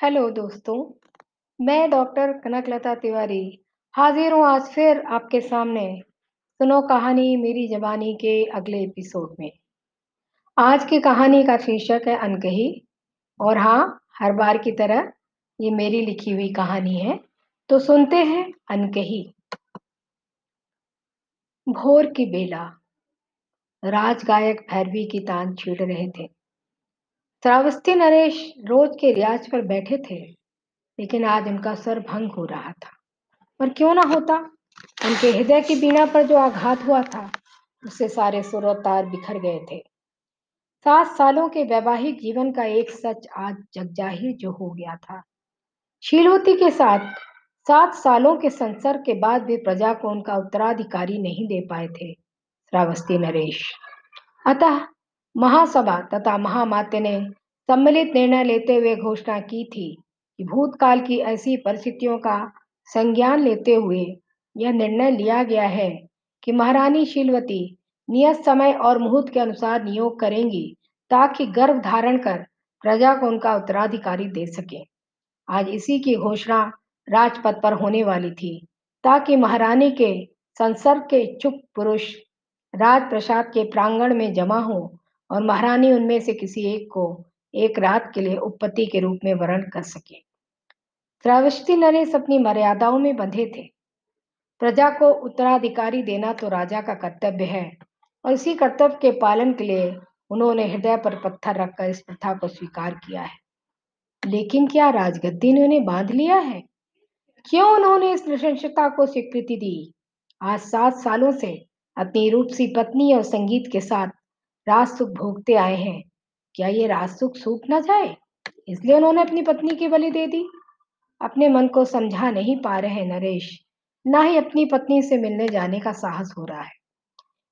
Hello दोस्तों, मैं doctor Kanaklata Tiwari हाजिर हूँ आज फिर आपके सामने सुनो कहानी मेरी जबानी के अगले एपिसोड में। आज की कहानी का शीर्षक है अनकही और हाँ हर बार की तरह ये मेरी लिखी हुई कहानी है तो सुनते हैं अनकही। भोर की बेला राज गायक भैरवी की तान छीड़ रहे थे। श्रावस्ती नरेश रोज के रियाज पर बैठे थे, लेकिन आज उनका सर भंग हो रहा था। और क्यों ना होता? उनके हृदय की बीणा पर जो आघात हुआ था, उससे सारे सुर और तार बिखर गए थे। सात सालों के वैवाहिक जीवन का एक सच आज जगजाहिर जो हो गया था। शीलवती के साथ सात सालों के संसर्ग के बाद भी प्रजा को उनका उत्तराधिकारी नहीं दे पाए थे, श्रावस्ती नरेश। अतः महासभा तथा महामात्य ने सम्मिलित निर्णय लेते हुए घोषणा की थी कि भूतकाल की ऐसी परिस्थितियों का संज्ञान लेते हुए यह निर्णय लिया गया है कि महारानी शीलवती नियत समय और मुहूर्त के अनुसार नियोग करेंगी ताकि गर्भ धारण कर प्रजा को उनका उत्तराधिकारी दे सके। आज इसी की घोषणा राजपथ पर होने वाली थी ताकि महारानी के संसर्ग के इच्छुक पुरुष राजप्रसाद के प्रांगण में जमा हो और महारानी उनमें से किसी एक को एक रात के लिए उपपति के रूप में वर्ण कर सके। श्रावस्ती नरेश अपनी मर्यादाओं में बंधे थे। प्रजा को उत्तराधिकारी देना तो राजा का कर्तव्य है, और इसी कर्तव्य के पालन के लिए उन्होंने हृदय पर पत्थर रखकर इस प्रथा को स्वीकार किया है। लेकिन क्या राजगद्दी ने उन्हें बाँध लिया है? क्यों उन्होंने इस नृशंसता को स्वीकृति दी? आज सात सालों से अपनी रूपसी पत्नी और संगीत के साथ राज सुख भोगते आए हैं। क्या ये राज सुख सूख ना जाए? इसलिए उन्होंने अपनी पत्नी की बलि दे दी। अपने मन को समझा नहीं पा रहे नरेश। ना ही अपनी पत्नी से मिलने जाने का साहस हो रहा है।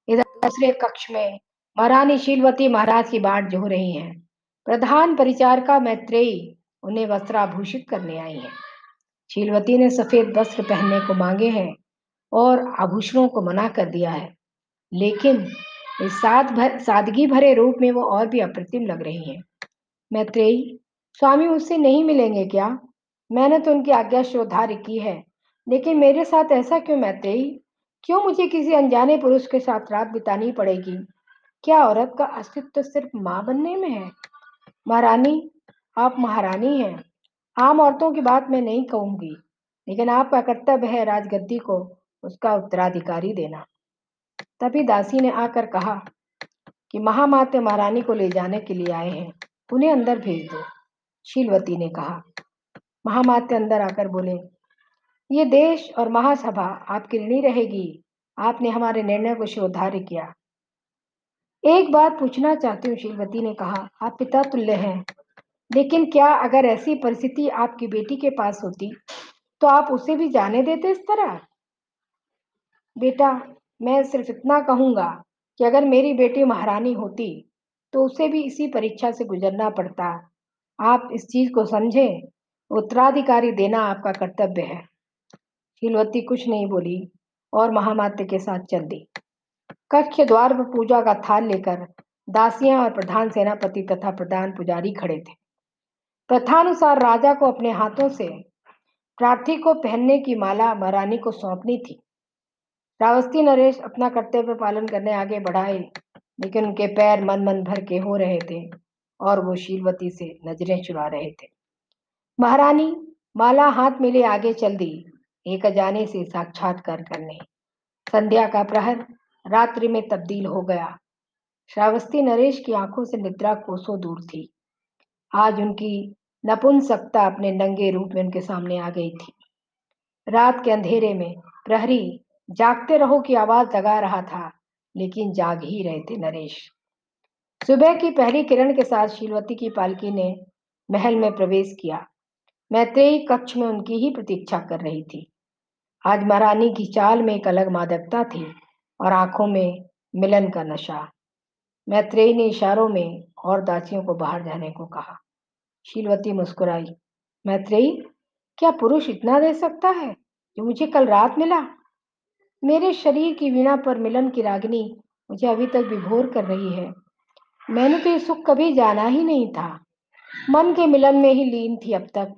इधर दूसरे कक्ष में महारानी शीलवती महाराज की बाट जो रही हैं। प्रधान परिचारिका मैत्रेयी उन्हें वस्त्राभूषित करने आई है। शीलवती ने सफ़ेद वस्त्र पहनने को मांगे हैं और आभूषणों को मना कर दिया है। लेकिन इस साद भर, सादगी भरे रूप में वो और भी अप्रतिम लग रही हैं। मैत्रेयी, स्वामी मुझसे नहीं मिलेंगे क्या? मैंने तो उनकी आज्ञा श्रोधार्य की है। लेकिन मेरे साथ ऐसा क्यों मैत्रेयी? क्यों मुझे किसी अनजाने पुरुष के साथ रात बितानी पड़ेगी? क्या औरत का अस्तित्व तो सिर्फ़ माँ बनने में है? महारानी, आप महारानी हैं। आम औरतों की बात मैं नहीं कहूँगी, लेकिन आपका कर्तव्य है राजगद्दी को उसका उत्तराधिकारी देना। तभी दासी ने आकर कहा कि महामात्य महारानी को ले जाने के लिए आए हैं। उन्हें अंदर भेज दो, शीलवती ने कहा। महामात्य अंदर आकर बोले, ये देश और महासभा आपकी ऋणी रहेगी। आपने हमारे निर्णय को शोधार्य किया। एक बात पूछना चाहती हूँ, शीलवती ने कहा, आप पिता तुल्य हैं। लेकिन क्या अगर ऐसी परिस्थिति आपकी बेटी के पास होती तो आप उसे भी जाने देते इस तरह? बेटा मैं सिर्फ़ इतना कहूँगा कि अगर मेरी बेटी महारानी होती तो उसे भी इसी परीक्षा से गुजरना पड़ता। आप इस चीज़ को समझें, उत्तराधिकारी देना आपका कर्तव्य है। शीलवती कुछ नहीं बोली और महामात्य के साथ चल दी कक्ष द्वार पर पूजा का थाल लेकर दासियाँ और प्रधान सेनापति तथा प्रधान पुजारी खड़े थे। प्रथानुसार राजा को अपने हाथों से प्रार्थी को पहनने की माला महारानी को सौंपनी थी। रावस्ती नरेश अपना कर्तव्य पालन करने आगे बढ़ाए, लेकिन उनके पैर मन मन भर के हो रहे थे और वो शीलवती से नज़रें चुरा रहे थे। महारानी, माला हाथ मिले आगे चल दी, एक अजाने से साक्षात्कार करने। संध्या का प्रहर रात्रि में तब्दील हो गया। श्रावस्ती नरेश की आँखों से निद्रा कोसों दूर थी। आज उनकी नपुंसकता अपने नंगे रूप में उनके सामने आ गई थी। रात के अंधेरे में प्रहरी जागते रहो की आवाज़ लगा रहा था, लेकिन जाग ही रहे थे नरेश। सुबह की पहली किरण के साथ शीलवती की पालकी ने महल में प्रवेश किया। मैत्रेयी कक्ष में उनकी ही प्रतीक्षा कर रही थी। आज महारानी की चाल में एक अलग मादकता थी और आँखों में मिलन का नशा। मैत्रेयी ने इशारों में और दासियों को बाहर जाने को कहा। शीलवती मुस्कुराई। मैत्रेयी क्या पुरुष इतना दे सकता है? जो मुझे कल रात मिला? मेरे शरीर की वीणा पर मिलन की रागनी मुझे अभी तक विभोर कर रही है। मैंने तो ये सुख कभी जाना ही नहीं था। मन के मिलन में ही लीन थी अब तक।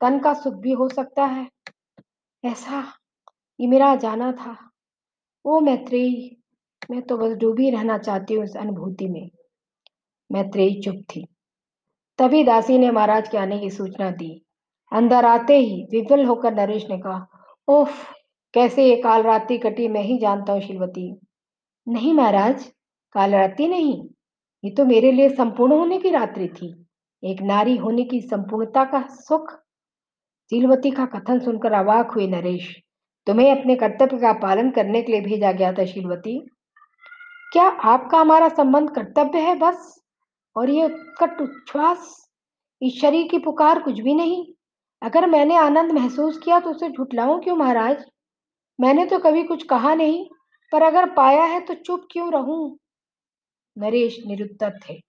तन का सुख भी हो सकता है। ऐसा, ये मेरा जाना था। ओ मैत्रेयी, मैं तो बस डूबी रहना चाहती हूँ इस अनुभूति में। मैत्रेयी चुप थी। तभी दासी ने महाराज के आने की सूचना दी। अंदर आते ही विफल होकर नरेश ने कहा, ओफ कैसे ये काल रात्रि कटी मैं ही जानता हूँ, शिलवती। नहीं महाराज काल रात्रि नहीं, ये तो मेरे लिए संपूर्ण होने की रात्रि थी। एक नारी होने की संपूर्णता का सुख। शीलवती का कथन सुनकर अवाक हुए नरेश। तुम्हें अपने कर्तव्य का पालन करने के लिए भेजा गया था, शीलवती। क्या आपका हमारा संबंध कर्तव्य है बस? और ये उत्कट उच्छ्वास? इस शरीर की पुकार कुछ भी नहीं। अगर मैंने आनंद महसूस किया तो उसे झुटलाऊं क्यों महाराज? मैंने तो कभी कुछ कहा नहीं, पर अगर पाया है तो चुप क्यों रहूँ? नरेश निरुत्तर थे।